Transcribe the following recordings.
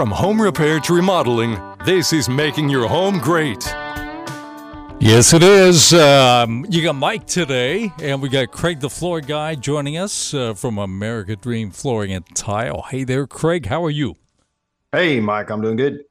From home repair to remodeling, this is making your home great. Yes, it is. Um, you got Mike today, and we got Cregg, the floor guy, joining us uh, from America Dream Flooring and Tile. Hey there, Cregg. How are you? Hey, Mike. I'm doing good.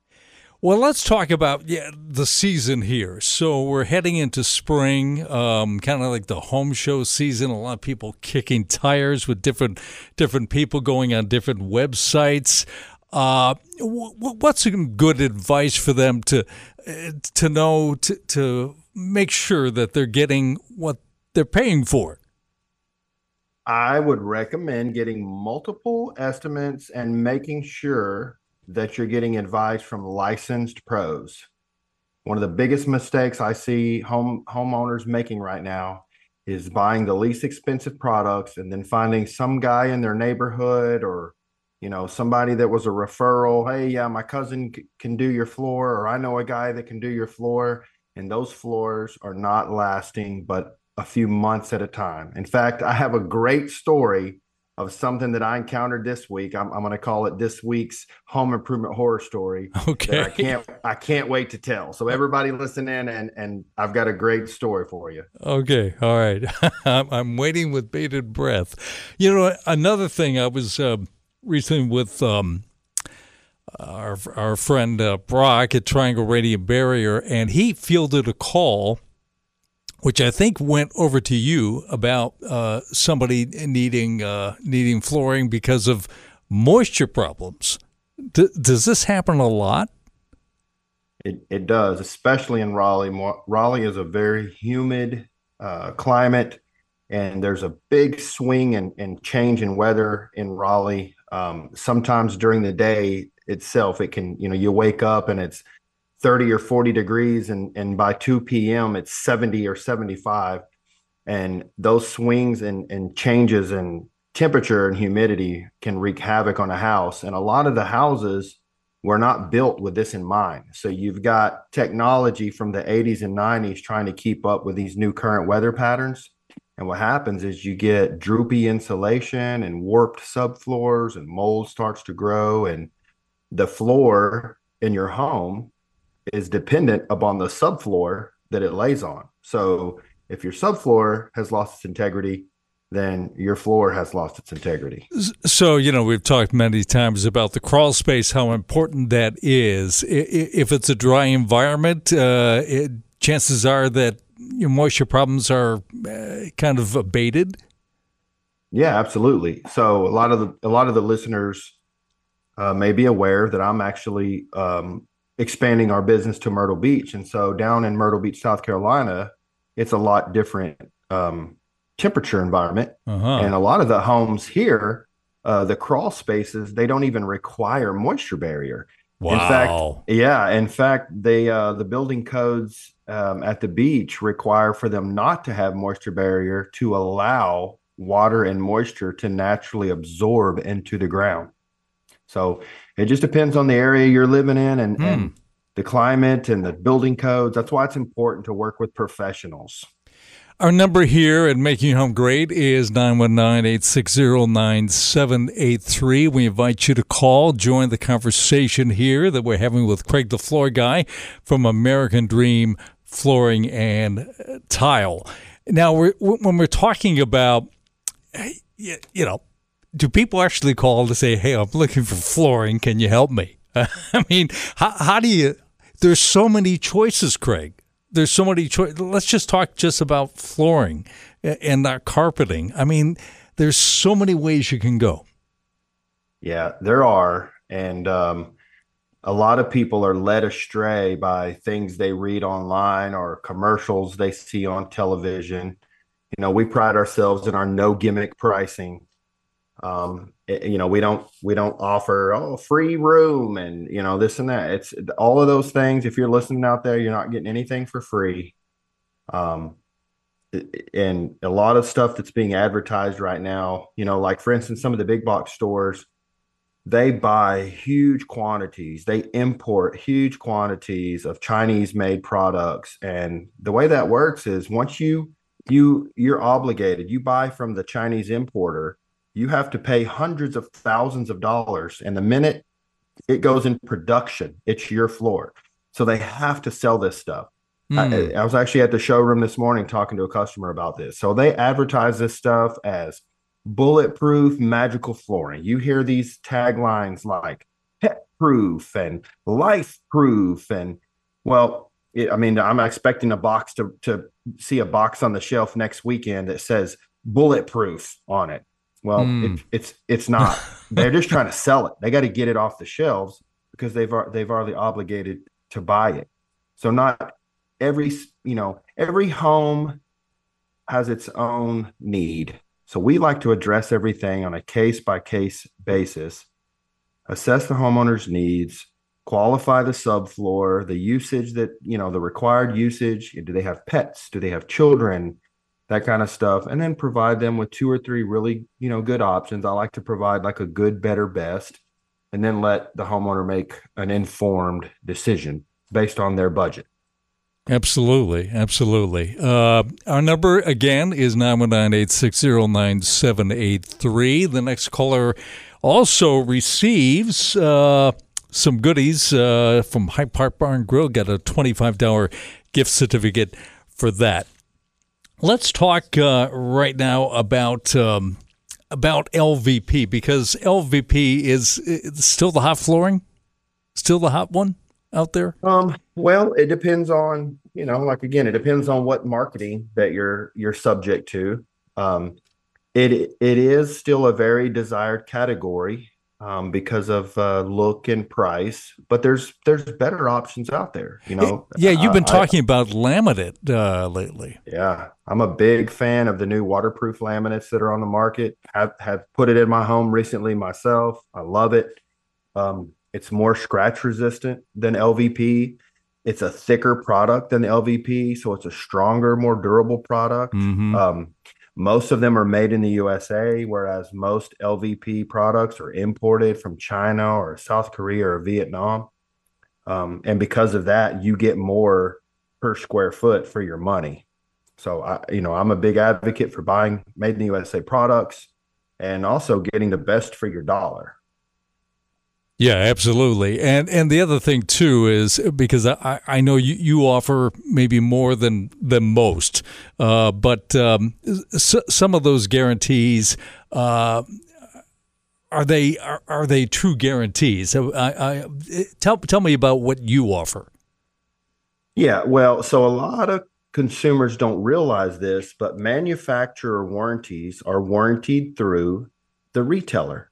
Well, let's talk about yeah the season here. So we're heading into spring, um, kind of like the home show season. A lot of people kicking tires with different different people going on different websites. Uh, w- what's some good advice for them to uh, to know to to make sure that they're getting what they're paying for? I would recommend getting multiple estimates and making sure that you're getting advice from licensed pros. One of the biggest mistakes I see home homeowners making right now is buying the least expensive products and then finding some guy in their neighborhood or you know somebody that was a referral hey yeah my cousin c- can do your floor or i know a guy that can do your floor and those floors are not lasting but a few months at a time in fact i have a great story of something that I encountered this week. I'm, I'm going to call it this week's home improvement horror story. Okay. I can't I can't wait to tell. So everybody listen in, and and I've got a great story for you. Okay. All right. I'm waiting with bated breath. You know, another thing I was uh, recently with. Um, our, our friend uh, Brock at Triangle Radiant Barrier, and he fielded a call which I think went over to you about uh, somebody needing uh, needing flooring because of moisture problems. D- does this happen a lot? It it does, especially in Raleigh. Raleigh is a very humid uh, climate, and there's a big swing and, and change in weather in Raleigh. Um, sometimes during the day itself, it can you know you wake up and it's 30 or 40 degrees and and by 2 p.m it's 70 or 75 and those swings and, and changes in temperature and humidity can wreak havoc on a house. And a lot of the houses were not built with this in mind. So you've got technology from the 80s and 90s trying to keep up with these new current weather patterns and what happens is you get droopy insulation and warped subfloors and mold starts to grow and the floor in your home is dependent upon the subfloor that it lays on. So if your subfloor has lost its integrity, then your floor has lost its integrity. So, you know, we've talked many times about the crawl space, how important that is. If it's a dry environment, uh, it, chances are that your moisture problems are uh, kind of abated. Yeah, absolutely. So a lot of the a lot of the listeners uh, may be aware that I'm actually um, expanding our business to Myrtle Beach. And so down in Myrtle Beach, South Carolina, it's a lot different um, temperature environment. Uh-huh. And a lot of the homes here, uh, the crawl spaces, they don't even require moisture barrier. Wow. In fact, yeah. In fact, they uh, the building codes um, at the beach require for them not to have moisture barrier to allow water and moisture to naturally absorb into the ground. So it just depends on the area you're living in and, and hmm. the climate and the building codes. That's why it's important to work with professionals. Our number here at Making Home Great is 919-860-9783. We invite you to call, join the conversation here that we're having with Cregg the Floor Guy from American Dream Flooring and Tile. Now, we're, when we're talking about, you know, do people actually call to say, "Hey, I'm looking for flooring. Can you help me?" I mean, how, how do you? There's so many choices, Cregg. There's so many choices. Let's just talk just about flooring and not carpeting. I mean, there's so many ways you can go. Yeah, there are, and um, a lot of people are led astray by things they read online or commercials they see on television. You know, we pride ourselves in our no gimmick pricing. Um it, you know we don't we don't offer oh free room and you know this and that. It's all of those things if you're listening out there you're not getting anything for free. Um and a lot of stuff that's being advertised right now you know like for instance some of the big box stores they buy huge quantities they import huge quantities of chinese made products and the way that works is once you you you're obligated you buy from the chinese importer you have to pay hundreds of thousands of dollars. And the minute it goes in production. It's your floor. So they have to sell this stuff. Mm. I, I was actually at the showroom this morning talking to a customer about this. So they advertise this stuff as bulletproof magical flooring. You hear these taglines like pet proof and life proof. And well, it, I mean, I'm expecting a box to, to see a box on the shelf next weekend that says bulletproof on it. Well, Mm. it, it's it's not. They're just trying to sell it. They got to get it off the shelves because they've they've already obligated to buy it. So not every you know every home has its own need. So we like to address everything on a case by case basis, assess the homeowner's needs, qualify the subfloor, the usage that, you know, the required usage. Do they have pets? Do they have children? That kind of stuff. And then provide them with two or three really, you know, good options. I like to provide like a good, better, best, and then let the homeowner make an informed decision based on their budget. Absolutely, absolutely. Uh, our number again is 919-860-9783. The next caller also receives uh, some goodies uh, from Hyde Park Bar and Grill. Got a $25 gift certificate for that. Let's talk uh, right now about um, about LVP because LVP is still the hot flooring, still the hot one out there. Um, well, it depends on, you know, like again, it depends on what marketing that you're you're subject to. Um, it it is still a very desired category um, because of uh, look and price, but there's there's better options out there. You know, Yeah, you've been I- I- talking about laminate uh, lately. yeah, I'm a big fan of the new waterproof laminates that are on the market. Have have put it in my home recently myself. I love it. Um, it's more scratch resistant than LVP. It's a thicker product than the LVP, so it's a stronger, more durable product. hmm Um, most of them are made in the USA, whereas most LVP products are imported from China or South Korea or Vietnam. Um, and because of that, you get more per square foot for your money. So I, you know, I'm a big advocate for buying made in the USA products and also getting the best for your dollar. Yeah, absolutely. And and the other thing too is because I, I know you, you offer maybe more than than most, uh, but um, some of those guarantees uh, are they are, are they true guarantees? So I, I, tell tell me about what you offer. Yeah, well, so a lot of consumers don't realize this, but manufacturer warranties are warranted through the retailer.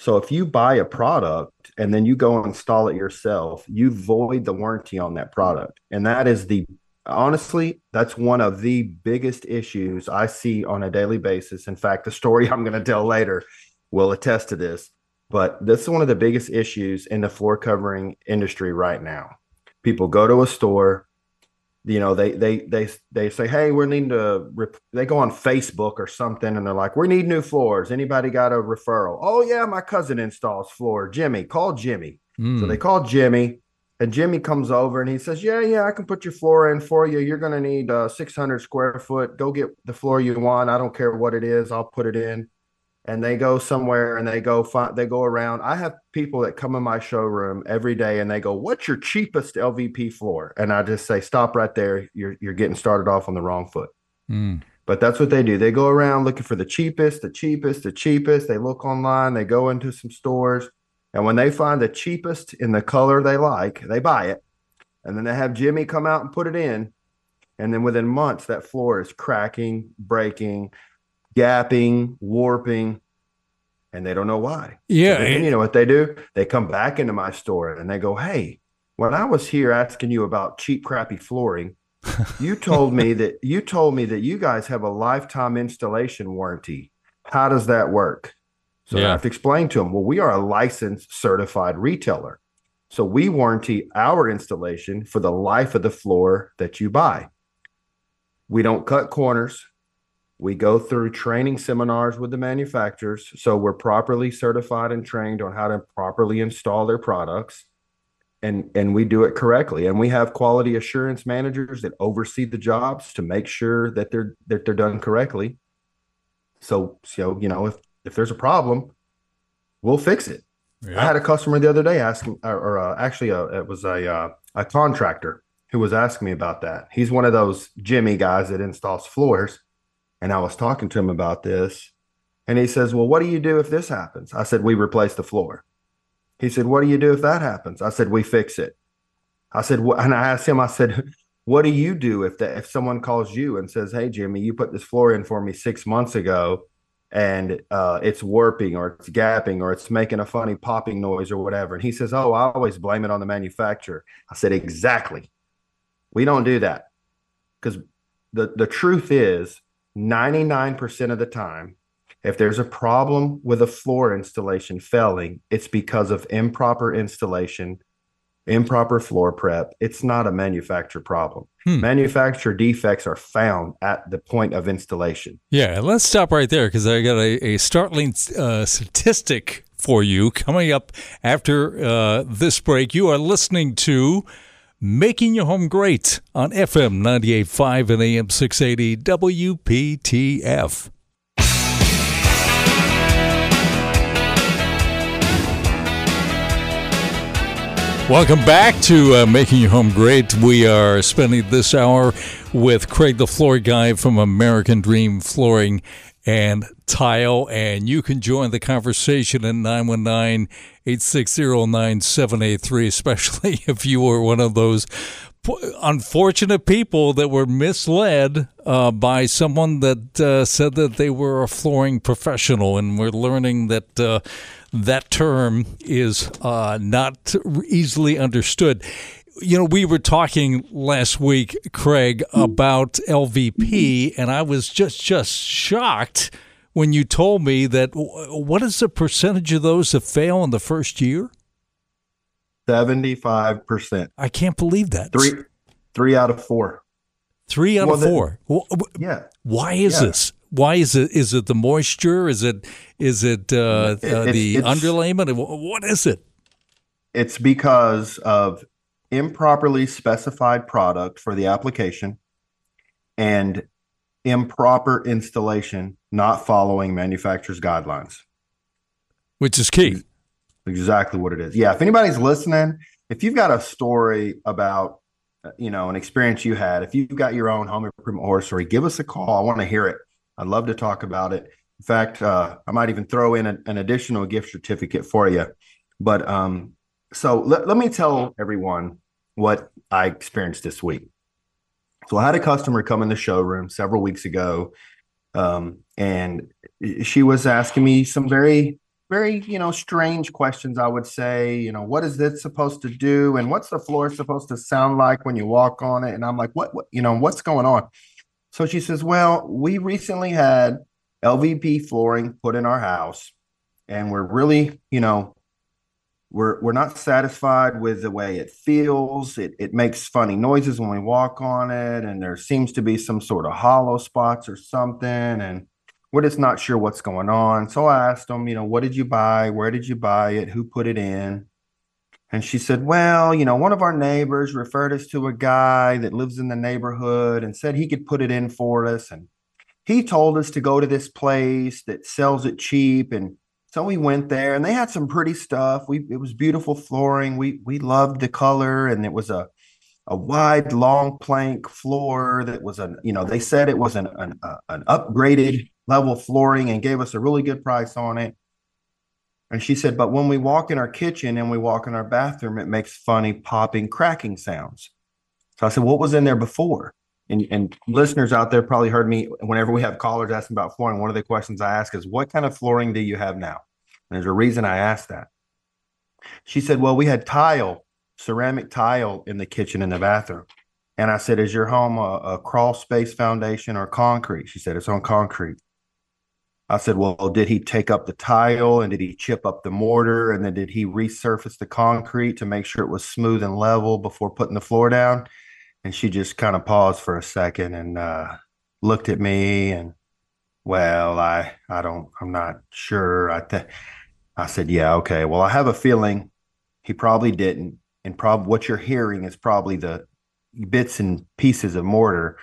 So if you buy a product and then you go install it yourself, you void the warranty on that product. And that is the honestly, that's one of the biggest issues I see on a daily basis. In fact, the story I'm going to tell later will attest to this. But this is one of the biggest issues in the floor covering industry right now people go to a store you know they they they they say hey we're needing to rep-. they go on facebook or something and they're like we need new floors. Anybody got a referral? Oh yeah my cousin installs floor. Jimmy call jimmy. So Mm. they call jimmy and jimmy comes over and he says yeah yeah i can put your floor in for you. You're going to need uh, 600 square foot. Go get the floor you want. I don't care what it is. I'll put it in and they go somewhere and they go find they go around. I have people that come in my showroom every day and they go, "What's your cheapest LVP floor?" And I just say, "Stop right there. You're you're getting started off on the wrong foot." Mm. But that's what they do. They go around looking for the cheapest, the cheapest, the cheapest. They look online, they go into some stores, and when they find the cheapest in the color they like, they buy it. And then they have Jimmy come out and put it in. And then within months, that floor is cracking, breaking, gapping, warping, and they don't know why. Yeah, So then you know what they do? They come back into my store and they go, Hey, when I was here asking you about cheap, crappy flooring, you told me that you told me that you guys have a lifetime installation warranty. How does that work? So I have to explain to them, well, we are a licensed certified retailer. So we warranty our installation for the life of the floor that you buy. We don't cut corners. We go through training seminars with the manufacturers. So we're properly certified and trained on how to properly install their products. And, and we do it correctly. And we have quality assurance managers that oversee the jobs to make sure that they're that they're done correctly. So so you know if if there's a problem, we'll fix it. I had a customer the other day asking, or, or uh, actually, uh, it was a uh, a contractor who was asking me about that. He's one of those Jimmy guys that installs floors, and I was talking to him about this, and he says, "Well, what do you do if this happens?" I said, "We replace the floor." He said, "What do you do if that happens?" I said, "We fix it." I said? And I asked him, I said, "What do you do if that if someone calls you and says, "Hey, Jimmy, you put this floor in for me six months ago?" and uh, it's warping or it's gapping or it's making a funny popping noise or whatever. And he says, Oh, I always blame it on the manufacturer. I said, Exactly. We don't do that because the, the truth is 99% of the time, if there's a problem with a floor installation failing, it's because of improper installation improper floor prep. It's not a manufacturer problem. Hmm. Manufacturer defects are found at the point of installation. Yeah, let's stop right there because I got a, a startling uh, statistic for you coming up after uh, this break. You are listening to Making Your Home Great on FM 98.5 and AM 680 WPTF. Welcome back to uh, Making Your Home Great. We are spending this hour with Cregg, the floor guy from American Dream Flooring and Tile. And you can join the conversation at 919 860 9783, especially if you were one of those unfortunate people that were misled uh, by someone that uh, said that they were a flooring professional. And we're learning that uh, that term is uh, not easily understood. You know, we were talking last week, Cregg, about LVP, and I was just just shocked when you told me that. What is the percentage of those that fail in the first year? Seventy-five percent. I can't believe that. Three, three out of four. Three out well, of four. The, yeah. Why is yeah. this? Why is it? Is it the moisture? Is it? Is it, uh, it uh, the underlayment? What is it? It's because of improperly specified product for the application and improper installation, not following manufacturer's guidelines. Which is key exactly what it is. Yeah. If anybody's listening, if you've got a story about, you know, an experience you had, if you've got your own home improvement horror story, give us a call. I want to hear it. I'd love to talk about it. In fact, uh, I might even throw in a, an additional gift certificate for you. But um, so let, let me tell everyone what I experienced this week. So I had a customer come in the showroom several weeks ago, um, and she was asking me some very very you know strange questions i would say you know what is this supposed to do? And what's the floor supposed to sound like when you walk on it? And i'm like what, what you know what's going on? So she says well we recently had lvp flooring put in our house. And we're really you know we're we're not satisfied with the way it feels. It, it makes funny noises when we walk on it. And there seems to be some sort of hollow spots or something. And we're just not sure what's going on. So I asked them, you know, what did you buy? Where did you buy it? Who put it in? And she said, well, you know, one of our neighbors referred us to a guy that lives in the neighborhood and said he could put it in for us. And he told us to go to this place that sells it cheap. And so we went there and they had some pretty stuff. We it was beautiful flooring. We we loved the color and it was a a wide long plank floor that was a you know they said it was an an, uh, an upgraded level flooring and gave us a really good price on it. And she said, but when we walk in our kitchen and we walk in our bathroom, it makes funny popping, cracking sounds. So I said, what was in there before? And, and listeners out there probably heard me whenever we have callers asking about flooring. One of the questions I ask is, what kind of flooring do you have now? And there's a reason I asked that. She said, well, we had tile, ceramic tile in the kitchen and the bathroom. And I said, is your home a, a crawl space foundation or concrete? She said, it's on concrete. I said, well, did he take up the tile and did he chip up the mortar and then did he resurface the concrete to make sure it was smooth and level before putting the floor down? And she just kind of paused for a second and uh, looked at me and, well, I, I don't, I'm not sure. I, th- I said, yeah, okay. Well, I have a feeling he probably didn't. And probably what you're hearing is probably the bits and pieces of mortar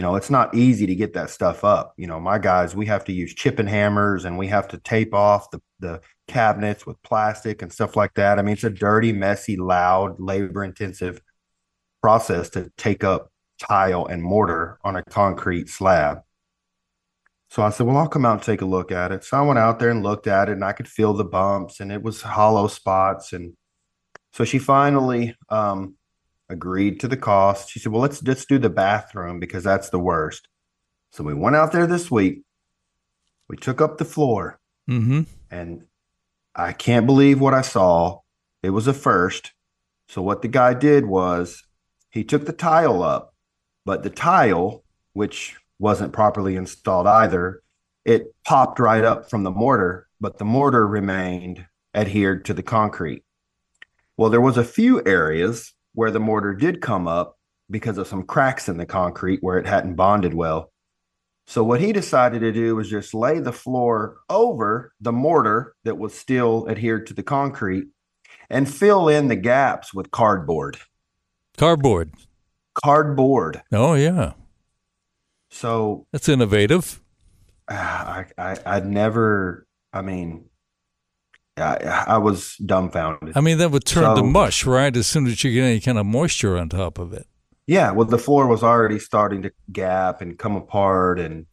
you know, it's not easy to get that stuff up. You know, my guys, we have to use chipping hammers and we have to tape off the, the cabinets with plastic and stuff like that. I mean, it's a dirty, messy, loud, labor intensive process to take up tile and mortar on a concrete slab. So I said, Well, I'll come out and take a look at it. So I went out there and looked at it and I could feel the bumps and it was hollow spots. And so she finally um, agreed to the cost. She said, "Well, let's let's do the bathroom because that's the worst." So we went out there this week. We took up the floor, Mm-hmm. and I can't believe what I saw. It was a first. So what the guy did was he took the tile up, but the tile, which wasn't properly installed either, it popped right up from the mortar, but the mortar remained adhered to the concrete. Well, there was a few areas where the mortar did come up because of some cracks in the concrete where it hadn't bonded well. So what he decided to do was just lay the floor over the mortar that was still adhered to the concrete and fill in the gaps with cardboard. Cardboard. Cardboard. Oh yeah, So that's innovative. I, I I'd never. I mean, I, I was dumbfounded. I mean, that would turn to mush, right? As soon as you get any kind of moisture on top of it. Yeah, well, the floor was already starting to gap and come apart, and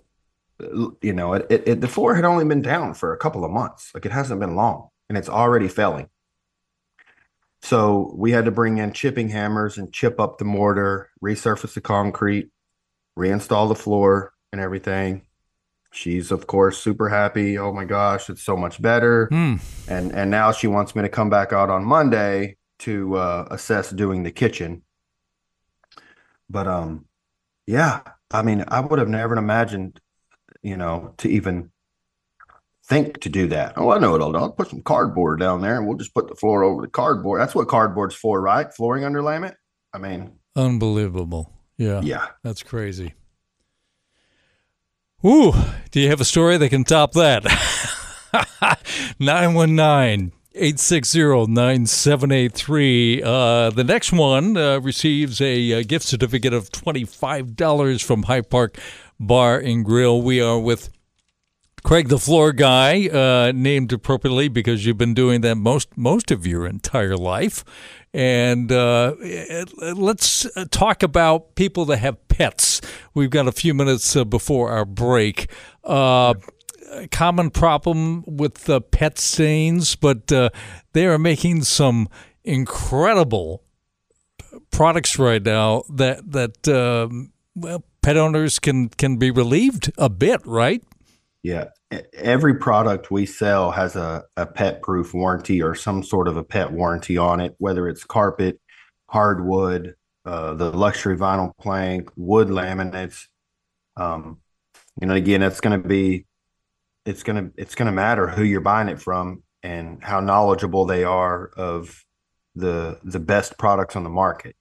you know, it, it, it the floor had only been down for a couple of months. Like it hasn't been long, and it's already failing. So we had to bring in chipping hammers and chip up the mortar, resurface the concrete, reinstall the floor and everything. She's of course super happy. Oh my gosh, it's so much better. Hmm. And and now she wants me to come back out on Monday to uh, assess doing the kitchen. But um, yeah, I mean, I would have never imagined, you know, to even think to do that. Oh, I know what I'll do. I'll put some cardboard down there, and we'll just put the floor over the cardboard. That's what cardboard's for, right? Flooring underlayment. I mean, Unbelievable. Yeah, yeah. that's crazy. Ooh, do you have a story that can top that? 919 860 9783. Uh, The next one uh, receives a, uh gift certificate of $25 from Hyde Park Bar and Grill. We are with Cregg the Floor Guy, uh, named appropriately because you've been doing that most most of your entire life. And uh, eh, let's uh, talk about people that have pets. We've got a few minutes uh, before our break. Uh, common problem with the pet stains, but uh, they are making some incredible products right now that that um, well, pet owners can can be relieved a bit, right? Yeah. Every product we sell has a, a pet proof warranty or some sort of a pet warranty on it, whether it's carpet, hardwood, uh, the luxury vinyl plank, wood laminates. Um, you know, again, it's going to be, it's going to, it's going to matter who you're buying it from and how knowledgeable they are of the, the best products on the market.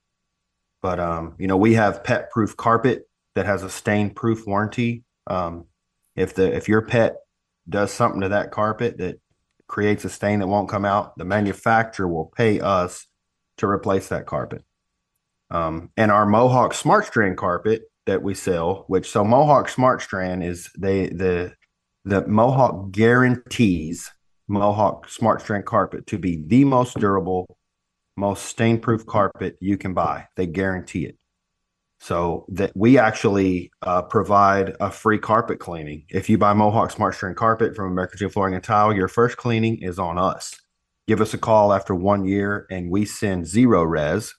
But, um, you know, we have pet proof carpet that has a stain proof warranty. Um, if the if your pet does something to that carpet that creates a stain that won't come out, the manufacturer will pay us to replace that carpet. Um, and our Mohawk Smart Strand carpet that we sell, which so Mohawk Smart Strand is they the the Mohawk guarantees Mohawk Smart Strand carpet to be the most durable, most stain proof carpet you can buy. They guarantee it. So that we actually uh, provide a free carpet cleaning. If you buy Mohawk Smart Strand carpet from American Dream Flooring and Tile, your first cleaning is on us. Give us a call after one year, and we send Zerorez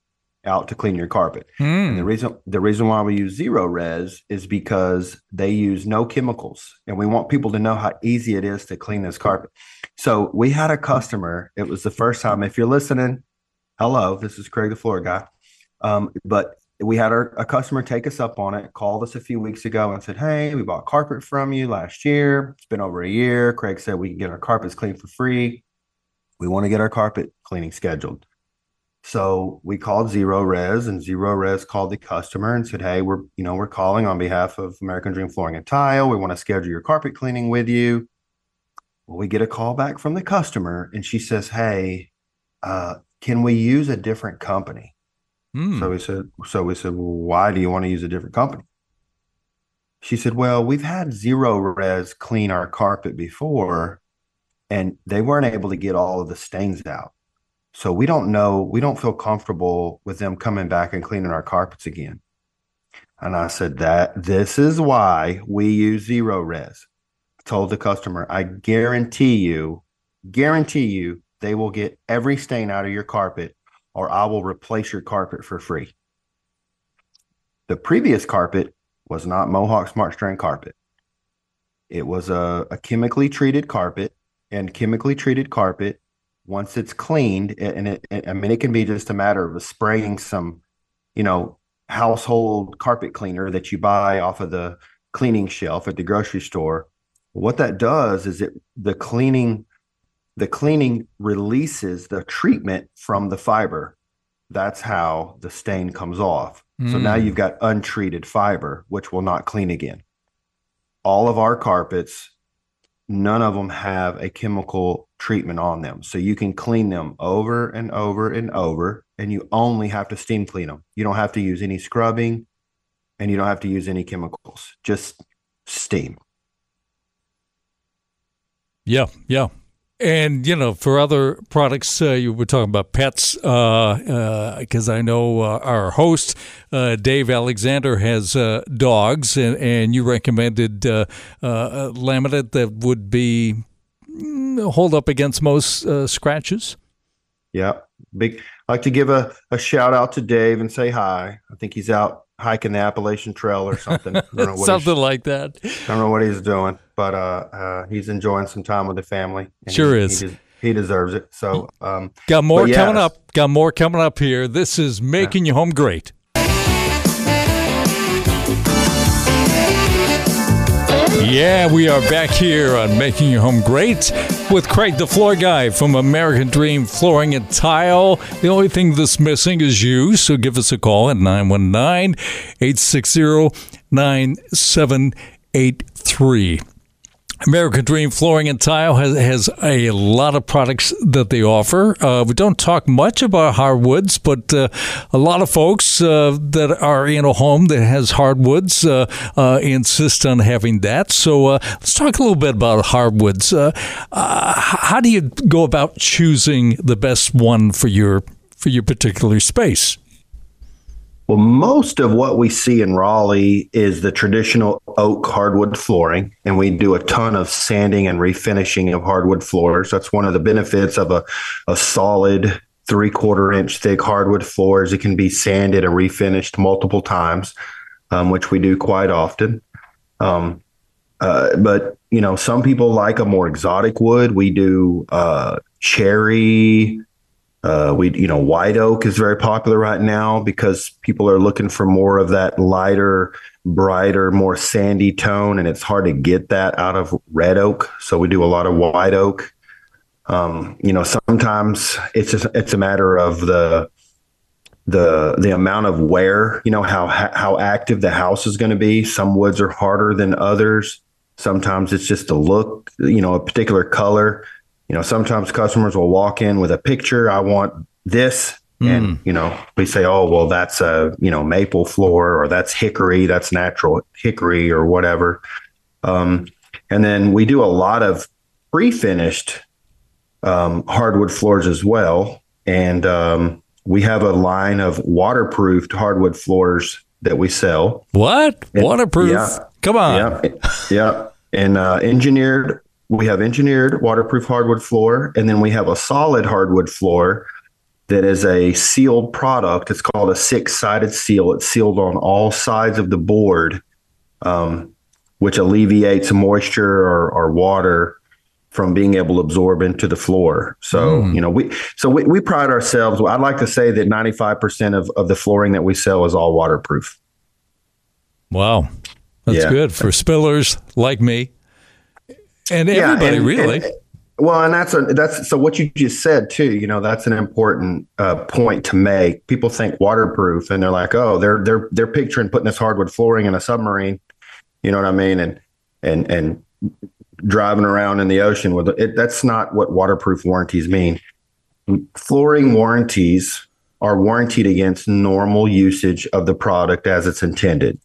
out to clean your carpet. And the reason the reason why we use Zerorez is because they use no chemicals, and we want people to know how easy it is to clean this carpet. So we had a customer. It was the first time. If you're listening, hello, this is Cregg the Floor Guy. Um, but we had our, a customer take us up on it, called us a few weeks ago and said, Hey, we bought carpet from you last year. It's been over a year. Cregg said we can get our carpets cleaned for free. We want to get our carpet cleaning scheduled. So we called Zerorez and Zerorez called the customer and said, Hey, we're, you know, we're calling on behalf of American Dream Flooring and Tile. We want to schedule your carpet cleaning with you. Well, we get a call back from the customer and she says, Hey, uh, can we use a different company? Hmm. So we said, so we said, well, why do you want to use a different company? She said, Well, we've had Zerorez clean our carpet before, and they weren't able to get all of the stains out. So we don't know, we don't feel comfortable with them coming back and cleaning our carpets again. And I said that this is why we use Zerorez. told the customer, I guarantee you, guarantee you they will get every stain out of your carpet or I will replace your carpet for free. The previous carpet was not Mohawk Smart Strand carpet. It was a, a chemically treated carpet and chemically treated carpet once it's cleaned, and it, I mean, it can be just a matter of spraying some, you know, household carpet cleaner that you buy off of the cleaning shelf at the grocery store. What that does is it the cleaning, the cleaning releases the treatment from the fiber. That's how the stain comes off. Mm. So now you've got untreated fiber, which will not clean again. All of our carpets none of them have a chemical treatment on them. So you can clean them over and over and over, and you only have to steam clean them. You don't have to use any scrubbing and you don't have to use any chemicals, just steam. Yeah, yeah. And you know, for other products, uh, you were talking about pets, because uh, uh, I know uh, our host uh, Dave Alexander has uh, dogs, and, and you recommended laminate that would be mm, hold up against most scratches. Yeah, big. I like to give a, a shout out to Dave and say hi. I think he's out hiking the Appalachian Trail or something. something like that. I don't know what he's doing, but uh, uh, he's enjoying some time with the family. Sure he, is. He, des- he, deserves it. So, um, got more coming up. Got more coming up here. This is making yeah. your home great. Yeah, we are back here on Making Your Home Great with Cregg, the floor guy from American Dream Flooring and Tile. The only thing that's missing is you, so give us a call at 919 860 9783. American Dream Flooring and Tile has, has a lot of products that they offer. Uh, we don't talk much about hardwoods, but uh, a lot of folks uh, that are in a home that has hardwoods uh, uh, insist on having that. So uh, let's talk a little bit about hardwoods. how do you go about choosing the best one for your for your particular space? Well, most of what we see in Raleigh is the traditional oak hardwood flooring, and we do a ton of sanding and refinishing of hardwood floors. That's one of the benefits of a, a solid three quarter inch thick hardwood floors. It can be sanded and refinished multiple times, um, which we do quite often. Um, uh, but you know, some people like a more exotic wood. We do uh, cherry, uh, we, you know, white oak is very popular right now because people are looking for more of that lighter, brighter, more sandy tone, and it's hard to get that out of red oak. So we do a lot of white oak. Um, you know, sometimes it's just it's a matter of the the the amount of wear. You know how how active the house is going to be. Some woods are harder than others. Sometimes it's just a look. You know, a particular color you know, sometimes customers will walk in with a picture. I want this. Mm. And, you know, we say, oh, well, that's a, you know, maple floor or that's hickory, that's natural hickory or whatever. Um, and then we do a lot of pre finished um, hardwood floors as well. And um, we have a line of waterproofed hardwood floors that we sell. What? And, Waterproof? Yeah, Come on. Yeah. yeah. And uh, engineered we have engineered waterproof hardwood floor, and then we have a solid hardwood floor that is a sealed product. It's called a six sided seal. It's sealed on all sides of the board, um, which alleviates moisture or, or, water from being able to absorb into the floor. So, mm. you know, we so we, we pride ourselves. I'd like to say that 95% of, of the flooring that we sell is all waterproof. Wow. That's yeah. good for spillers like me and yeah, everybody and, really. And, well, and that's a that's so what you just said too. You know, that's an important uh, point to make. People think waterproof, and they're like, oh, they're they're they're picturing putting this hardwood flooring in a submarine. You know what I mean? And and and driving around in the ocean with it. That's not what waterproof warranties mean. Flooring warranties are warranted against normal usage of the product as it's intended.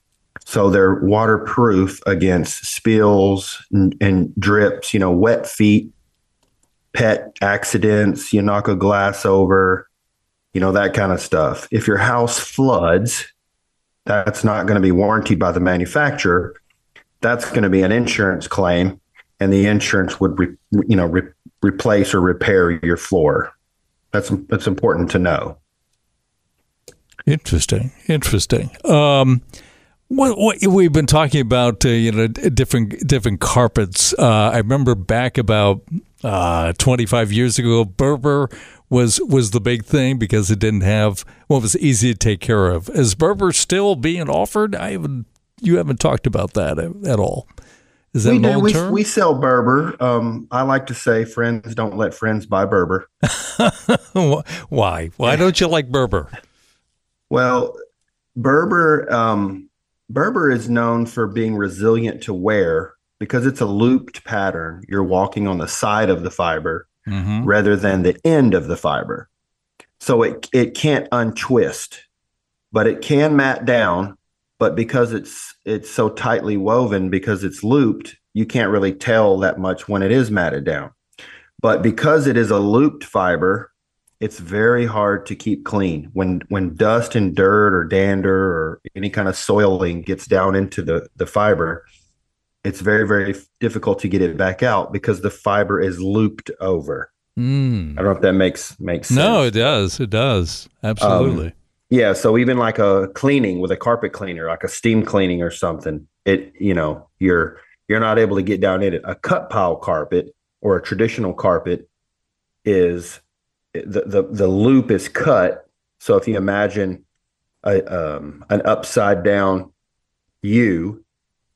So they're waterproof against spills and, and drips, you know, wet feet, pet accidents, you knock a glass over, you know, that kind of stuff. If your house floods, that's not going to be warranted by the manufacturer. That's going to be an insurance claim, and the insurance would, re, you know, re, replace or repair your floor. That's that's important to know. Interesting, interesting. Um, what, what, we've been talking about, uh, you know, different different carpets. Uh, I remember back about uh, 25 years ago, Berber was was the big thing because it didn't have what well, was easy to take care of. Is Berber still being offered? I haven't. You haven't talked about that at all. Is that we do. We, term? we sell Berber. Um, I like to say, friends don't let friends buy Berber. Why? Why don't you like Berber? Well, Berber um, Berber is known for being resilient to wear because it's a looped pattern. You're walking on the side of the fiber Mm-hmm. rather than the end of the fiber. So it it can't untwist, but it can mat down. But because it's it's so tightly woven, because it's looped, you can't really tell that much when it is matted down. But because it is a looped fiber, it's very hard to keep clean. When when dust and dirt or dander or any kind of soiling gets down into the the fiber, it's very very difficult to get it back out because the fiber is looped over. Mm. I don't know if that makes makes sense. No, it does. It does. Absolutely. Um, yeah, so even like a cleaning with a carpet cleaner, like a steam cleaning or something, it you know you're you're not able to get down in it. A cut pile carpet or a traditional carpet is the the the loop is cut. So if you imagine a um, an upside down U,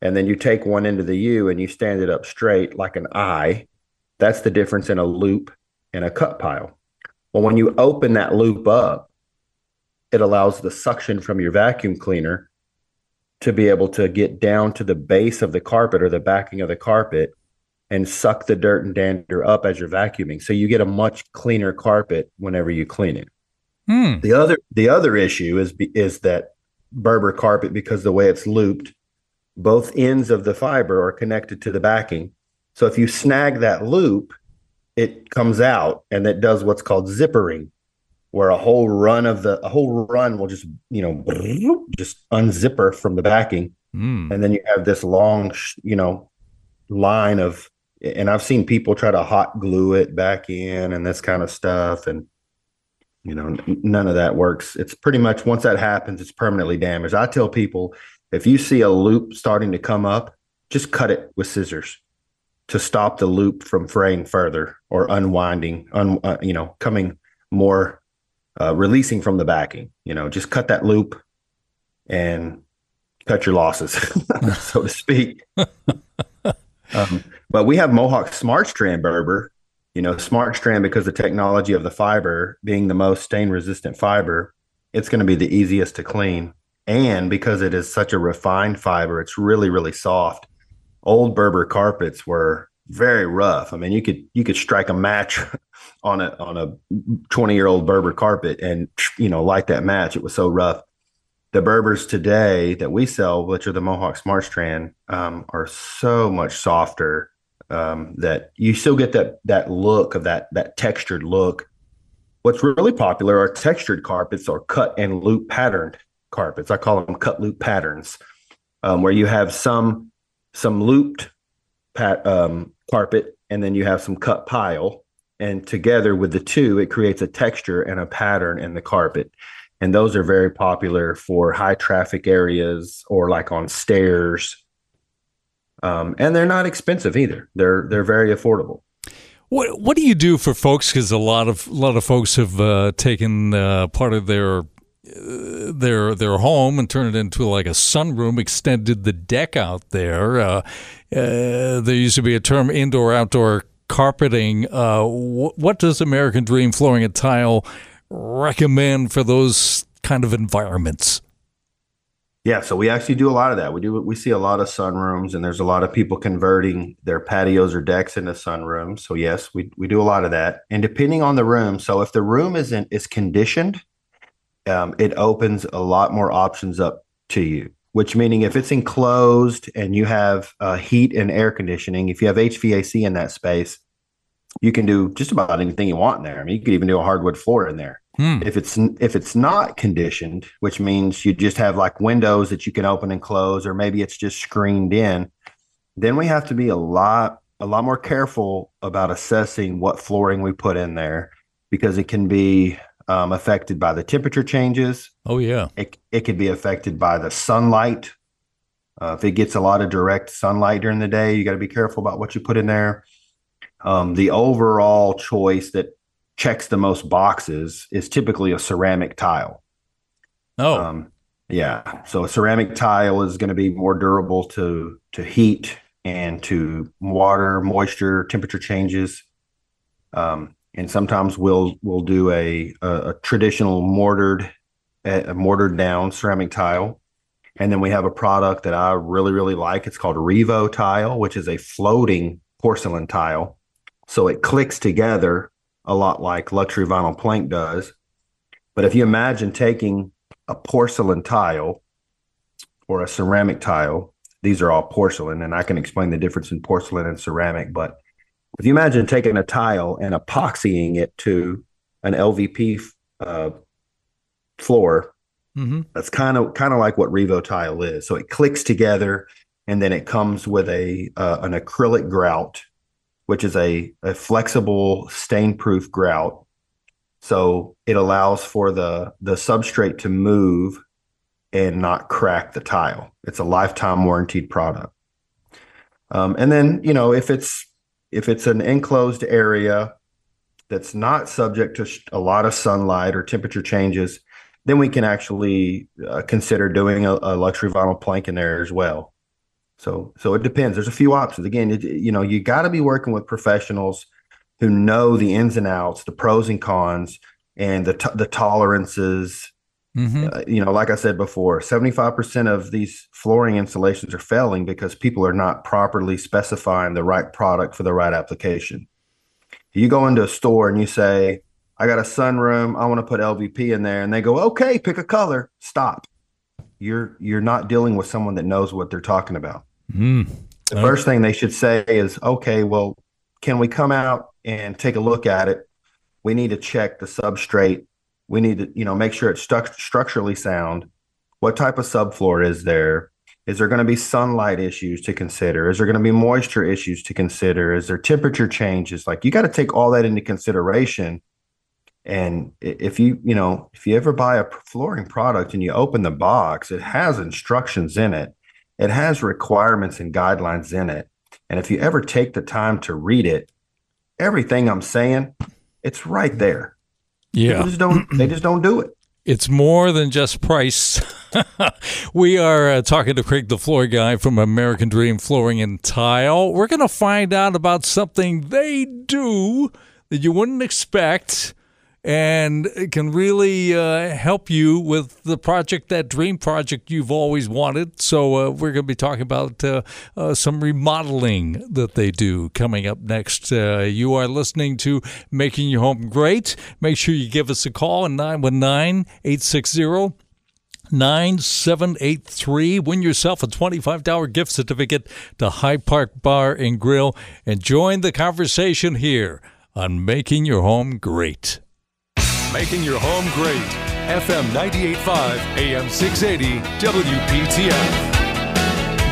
and then you take one end of the U and you stand it up straight like an I, that's the difference in a loop and a cut pile. Well, when you open that loop up, it allows the suction from your vacuum cleaner to be able to get down to the base of the carpet or the backing of the carpet and suck the dirt and dander up as you're vacuuming. So you get a much cleaner carpet whenever you clean it. Hmm. The other the other issue is is that Berber carpet because the way it's looped, both ends of the fiber are connected to the backing. So if you snag that loop, it comes out and it does what's called zippering, where a whole run of the a whole run will just you know just unzipper from the backing, Mm. and then you have this long you know line of. And I've seen people try to hot glue it back in and this kind of stuff, and you know n- none of that works. It's pretty much once that happens, it's permanently damaged. I tell people if you see a loop starting to come up, just cut it with scissors to stop the loop from fraying further or unwinding, un, uh, you know, coming more, uh, releasing from the backing. You know, just cut that loop and cut your losses, so to speak. um, but we have Mohawk Smart Strand Berber. You know, Smart Strand because the technology of the fiber being the most stain resistant fiber, it's going to be the easiest to clean. And because it is such a refined fiber, it's really, really soft old Berber carpets were very rough. I mean, you could you could strike a match on a on a 20 year old Berber carpet and you know light that match. It was so rough. The Berbers today that we sell, which are the Mohawk Smart Strand, um, are so much softer um, that you still get that that look of that that textured look. What's really popular are textured carpets or cut and loop patterned carpets. I call them cut loop patterns, um, where you have some some looped pat, um, carpet and then you have some cut pile and together with the two it creates a texture and a pattern in the carpet and those are very popular for high traffic areas or like on stairs um, and they're not expensive either they're they're very affordable What What do you do for folks? Because a lot of a lot of folks have uh, taken uh, part of their uh, their their home and turned it into like a sunroom, extended the deck out there. Uh, uh, there used to be a term indoor outdoor carpeting. Uh, wh- what does American Dream Flooring and Tile recommend for those kind of environments? Yeah, so we actually do a lot of that. We do we see a lot of sunrooms, and there's a lot of people converting their patios or decks into sunrooms. So yes, we we do a lot of that. And depending on the room, so if the room isn't is conditioned, um, it opens a lot more options up to you. which meaning if it's enclosed and you have uh, heat and air conditioning, if you have HVAC in that space, you can do just about anything you want in there. I mean, you could even do a hardwood floor in there. Hmm. If it's if it's not conditioned, which means you just have like windows that you can open and close, or maybe it's just screened in, then we have to be a lot a lot more careful about assessing what flooring we put in there because it can be um, affected by the temperature changes. Oh yeah, it it could be affected by the sunlight. Uh, if it gets a lot of direct sunlight during the day, you got to be careful about what you put in there. Um, the overall choice that checks the most boxes is typically a ceramic tile. Oh, um, yeah. So a ceramic tile is going to be more durable to to heat and to water, moisture, temperature changes. Um, and sometimes we'll we'll do a a, a traditional mortared a mortared down ceramic tile and then we have a product that I really really like it's called RevoTile which is a floating porcelain tile so it clicks together a lot like luxury vinyl plank does but if you imagine taking a porcelain tile or a ceramic tile these are all porcelain and I can explain the difference in porcelain and ceramic but if you imagine taking a tile and epoxying it to an LVP uh, floor, mm-hmm. that's kind of kind of like what RevoTile is. So it clicks together, and then it comes with a uh, an acrylic grout, which is a, a flexible stain-proof grout. So it allows for the the substrate to move and not crack the tile. It's a lifetime warranted product. Um, and then you know if it's if it's an enclosed area that's not subject to a lot of sunlight or temperature changes, then we can actually uh, consider doing a, a, luxury vinyl plank in there as well. So, so it depends. There's a few options. Again, it, you know, you got to be working with professionals who know the ins and outs, the pros and cons, and the t- the tolerances Mm-hmm. Uh, you know, like I said before, 75% of these flooring installations are failing because people are not properly specifying the right product for the right application. You go into a store and you say, I got a sunroom, I want to put LVP in there, and they go, okay, pick a color. Stop. You're you're not dealing with someone that knows what they're talking about. Mm. The first thing they should say is, okay, well, can we come out and take a look at it? We need to check the substrate we need to, you know, make sure it's stu- structurally sound. What type of subfloor is there? Is there going to be sunlight issues to consider? Is there going to be moisture issues to consider? Is there temperature changes? Like you got to take all that into consideration. And if you, you know, if you ever buy a flooring product and you open the box, it has instructions in it. It has requirements and guidelines in it. And if you ever take the time to read it, everything I'm saying, it's right there. Yeah. People just don't they just don't do it. It's more than just price. we are uh, talking to Cregg, the floor guy from American Dream Flooring and Tile. We're going to find out about something they do that you wouldn't expect and it can really uh, help you with the project, that dream project you've always wanted. So, uh, we're going to be talking about uh, uh, some remodeling that they do coming up next. Uh, you are listening to Making Your Home Great. Make sure you give us a call at 919 860 9783. Win yourself a $25 gift certificate to Hyde Park Bar and Grill and join the conversation here on Making Your Home Great. Making your home great. FM 98.5, AM 680, WPTF.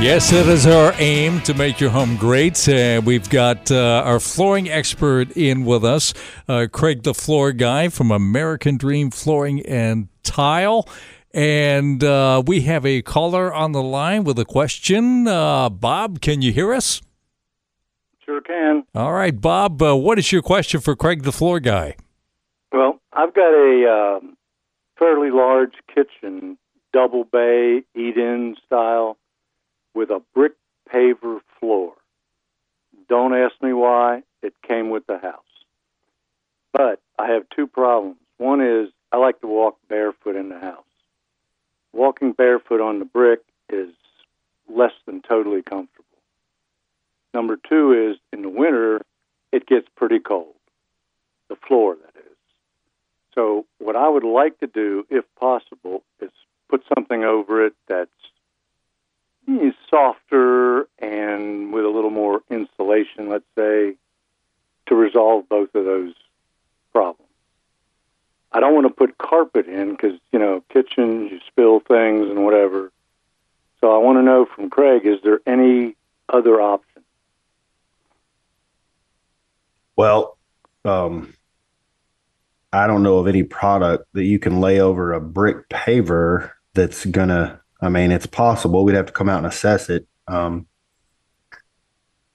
Yes, it is our aim to make your home great. Uh, we've got uh, our flooring expert in with us, uh, Cregg the Floor Guy from American Dream Flooring and Tile. And uh, we have a caller on the line with a question. Uh, Bob, can you hear us? Sure can. All right, Bob, uh, what is your question for Cregg the Floor Guy? Well, I've got a um, fairly large kitchen, double bay, eat-in style, with a brick paver floor. Don't ask me why. It came with the house. But I have two problems. One is I like to walk barefoot in the house. Walking barefoot on the brick is less than totally comfortable. Number two is in the winter, it gets pretty cold. The floor, that so, what I would like to do, if possible, is put something over it that's softer and with a little more insulation, let's say, to resolve both of those problems. I don't want to put carpet in because, you know, kitchens, you spill things and whatever. So I want to know from Cregg, is there any other option? Well, um, I don't know of any product that you can lay over a brick paver that's gonna. I mean, it's possible. We'd have to come out and assess it. Um,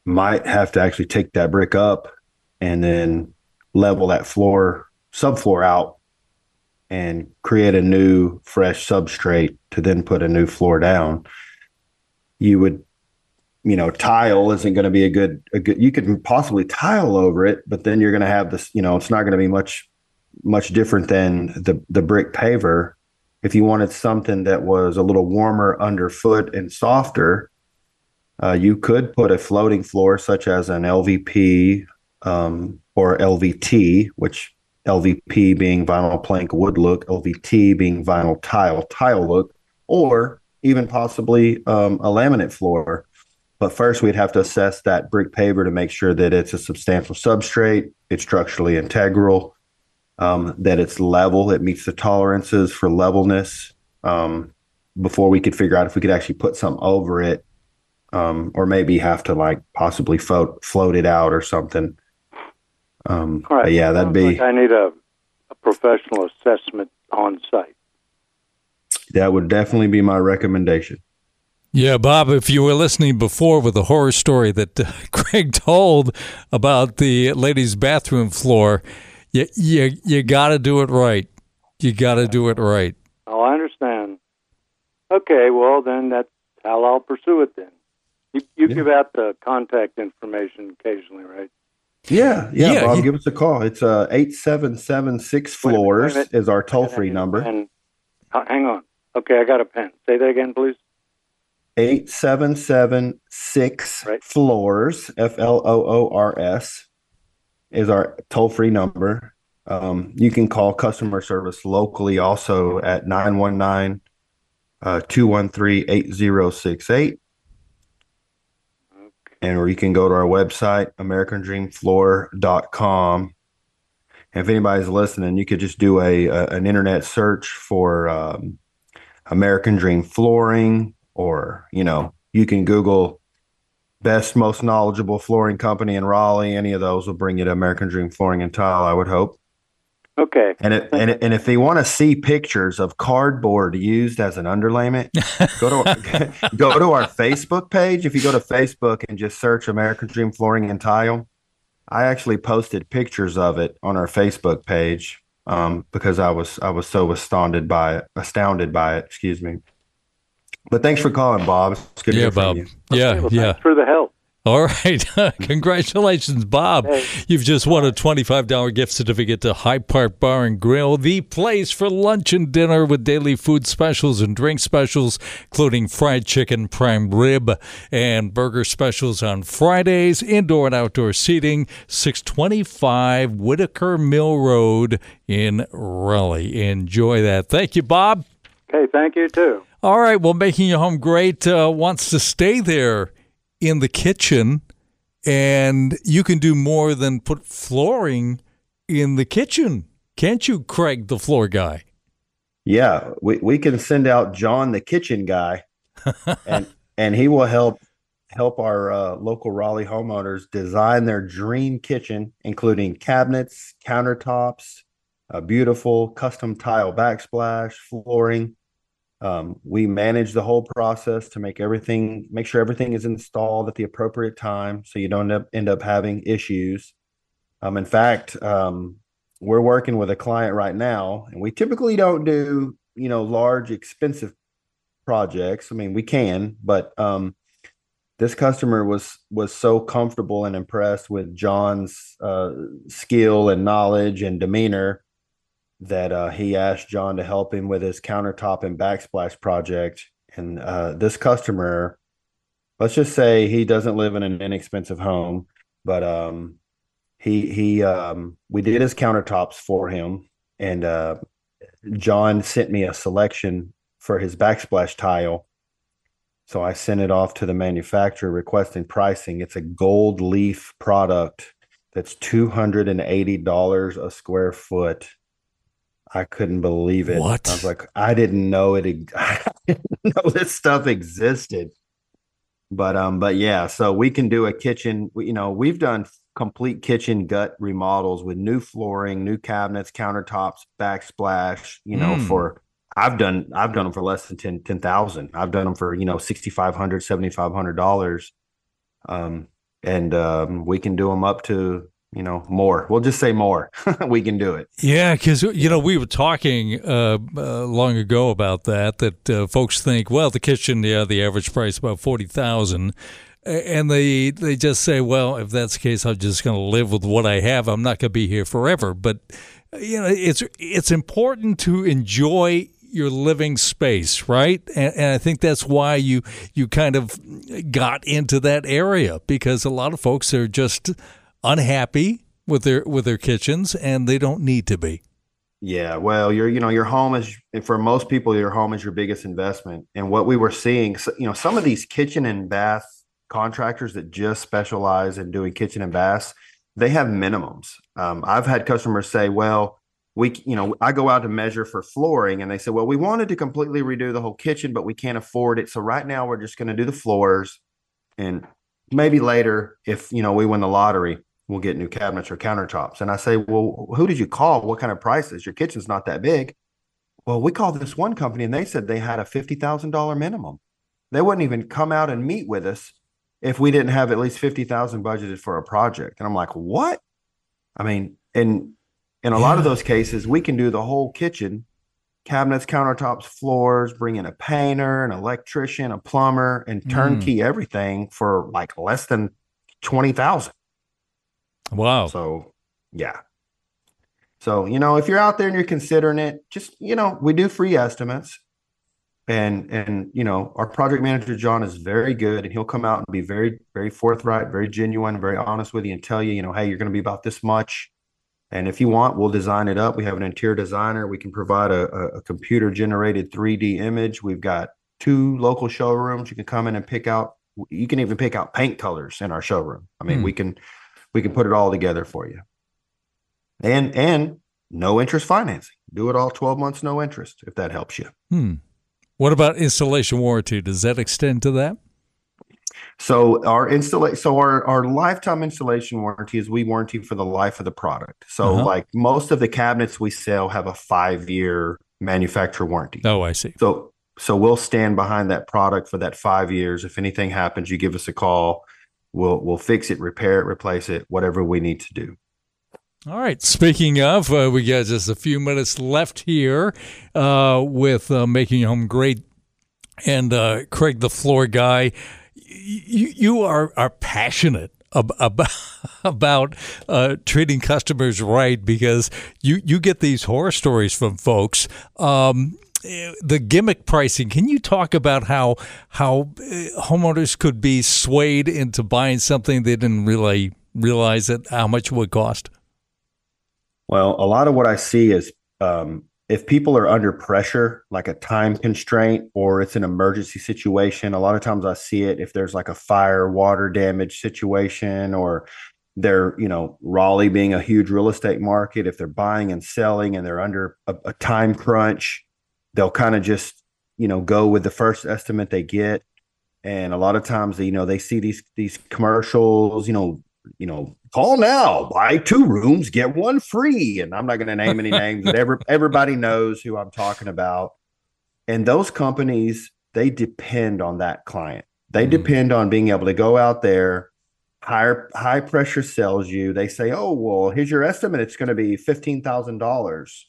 might have to actually take that brick up and then level that floor subfloor out and create a new fresh substrate to then put a new floor down. You would you know, tile isn't going to be a good, a good, you could possibly tile over it, but then you're going to have this, you know, it's not going to be much, much different than the, the brick paver. If you wanted something that was a little warmer underfoot and softer, uh, you could put a floating floor such as an LVP um, or LVT, which LVP being vinyl plank wood look, LVT being vinyl tile tile look, or even possibly um, a laminate floor but first, we'd have to assess that brick paver to make sure that it's a substantial substrate, it's structurally integral, um, that it's level, it meets the tolerances for levelness um, before we could figure out if we could actually put something over it um, or maybe have to like possibly float, float it out or something. Um, All right. Yeah, that'd be. Like I need a, a professional assessment on site. That would definitely be my recommendation. Yeah, Bob, if you were listening before with the horror story that uh, Cregg told about the ladies' bathroom floor, you you, you got to do it right. You got to do it right. Oh, I understand. Okay, well then that's how I'll pursue it then. You, you yeah. give out the contact information occasionally, right? Yeah, yeah, yeah Bob, he, give us a call. It's uh eight seven seven six floors is our toll free number. And, uh, hang on. Okay, I got a pen. Say that again, please. 8776 right. floors, F L O O R S, is our toll free number. Um, you can call customer service locally also at 919 uh, 213 8068. And or you can go to our website, americandreamfloor.com. And if anybody's listening, you could just do a, a an internet search for um, American Dream Flooring or you know you can google best most knowledgeable flooring company in raleigh. Any of those will bring you to american dream flooring and tile i would hope. Okay. And it, and, it, and if they want to see pictures of cardboard used as an underlayment go to go to our facebook page. If you go to facebook and just search american dream flooring and tile i actually posted pictures of it on our facebook page um, because i was i was so astounded by it astounded by it excuse me but thanks for calling, Bob. It's good yeah, Bob. You. Yeah, okay, well, yeah. for the help. All right. Congratulations, Bob. Hey. You've just won a $25 gift certificate to Hyde Park Bar and Grill, the place for lunch and dinner with daily food specials and drink specials, including fried chicken, prime rib, and burger specials on Fridays, indoor and outdoor seating, 625 Whitaker Mill Road in Raleigh. Enjoy that. Thank you, Bob. Okay, thank you too. All right. Well, making your home great uh, wants to stay there in the kitchen, and you can do more than put flooring in the kitchen, can't you, Cregg, the floor guy? Yeah, we, we can send out John, the kitchen guy, and and he will help help our uh, local Raleigh homeowners design their dream kitchen, including cabinets, countertops, a beautiful custom tile backsplash, flooring, um, we manage the whole process to make everything, make sure everything is installed at the appropriate time, so you don't end up, having issues. Um, in fact, um, we're working with a client right now, and we typically don't do you know large, expensive projects. I mean, we can, but um, this customer was was so comfortable and impressed with John's uh, skill and knowledge and demeanor that uh, he asked John to help him with his countertop and backsplash project. And uh, this customer, let's just say he doesn't live in an inexpensive home, but um, he he um, we did his countertops for him, and uh, John sent me a selection for his backsplash tile. So I sent it off to the manufacturer requesting pricing. It's a gold leaf product that's $280 a square foot. I couldn't believe it. What? I was like, I didn't know it. I didn't know this stuff existed. But um, but yeah, so we can do a kitchen. You know, we've done complete kitchen gut remodels with new flooring, new cabinets, countertops, backsplash. You know, Mm. for I've done I've done them for less than 10 10,000. I've done them for, you know, 6500 7500 dollars. Um and um we can do them up to, you know, more. We'll just say more. we can do it. Yeah, because you know we were talking uh, uh, long ago about that. That uh, folks think, well, the kitchen, yeah, the average price about forty thousand, and they they just say, well, if that's the case, I'm just going to live with what I have. I'm not going to be here forever. But you know, it's it's important to enjoy your living space, right? And, and I think that's why you you kind of got into that area because a lot of folks are just unhappy with their with their kitchens and they don't need to be. Yeah, well, your you know your home is for most people your home is your biggest investment, and what we were seeing, you know, some of these kitchen and bath contractors that just specialize in doing kitchen and baths, they have minimums. Um, I've had customers say, "Well, we, you know, I go out to measure for flooring, and they say, "Well, we wanted to completely redo the whole kitchen, but we can't afford it, so right now we're just going to do the floors, and maybe later, if you know we win the lottery." We'll get new cabinets or countertops. And I say, well, who did you call? What kind of prices? Your kitchen's not that big. Well, we called this one company and they said they had a $50,000 minimum. They wouldn't even come out and meet with us if we didn't have at least 50,000 budgeted for a project. And I'm like, what? I mean, and in a lot of those cases, we can do the whole kitchen, cabinets, countertops, floors, bring in a painter, an electrician, a plumber, and turnkey mm. everything for like less than 20,000. Wow. So, yeah. So, you know, if you're out there and you're considering it, just, you know, we do free estimates. And and you know, our project manager John is very good and he'll come out and be very very forthright, very genuine, very honest with you and tell you, you know, hey, you're going to be about this much. And if you want, we'll design it up. We have an interior designer. We can provide a, a, computer generated 3D image. We've got two local showrooms. You can come in and pick out. You can even pick out paint colors in our showroom. I mean, Hmm. we can we can put it all together for you. And and no interest financing. Do it all 12 months, no interest, if that helps you. Hmm. What about installation warranty? Does that extend to that? So our installation, so our our lifetime installation warranty is we warranty for the life of the product. So Uh-huh. like most of the cabinets we sell have a five year manufacturer warranty. Oh, I see. So so we'll stand behind that product for that five years. If anything happens, you give us a call. We'll we'll fix it, repair it, replace it, whatever we need to do. All right. Speaking of, uh, we got just a few minutes left here uh, with uh, making home great, and uh, Cregg, the floor guy. You you are are passionate ab- about about uh, treating customers right because you you get these horror stories from folks. Um, the gimmick pricing. Can you talk about how how uh, homeowners could be swayed into buying something they didn't really realize that how much it would cost? Well, a lot of what I see is um, if people are under pressure, like a time constraint or it's an emergency situation, a lot of times I see it if there's like a fire, water damage situation, or they're, you know, Raleigh being a huge real estate market, if they're buying and selling and they're under a, a time crunch, they'll kind of just, you know, go with the first estimate they get. And a lot of times, you know, they see these these commercials, you know, you know, call now, buy two rooms, get one free. And I'm not going to name any names, but every, everybody knows who I'm talking about. And those companies, they depend on that client. They Mhm. depend on being able to go out there, higher high pressure sells you. They say, "Oh, well, here's your estimate. It's going to be fifteen thousand dollars."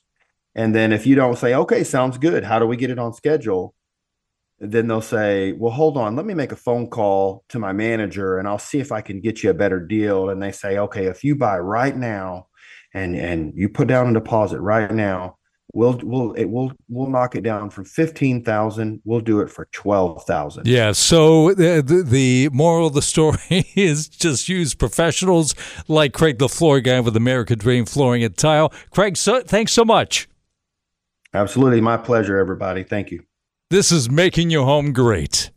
And then if you don't say, "Okay, sounds good. How do we get it on schedule?" then they'll say, "Well, hold on, let me make a phone call to my manager and I'll see if I can get you a better deal." And they say, "Okay, if you buy right now and and you put down a deposit right now, we'll we'll it will we'll knock it down from 15,000, we'll do it for 12,000." Yeah. So the, the moral of the story is just use professionals like Cregg, the floor guy with American Dream Flooring and Tile. Cregg, so, thanks so much. Absolutely, my pleasure everybody. Thank you. This is making your home great.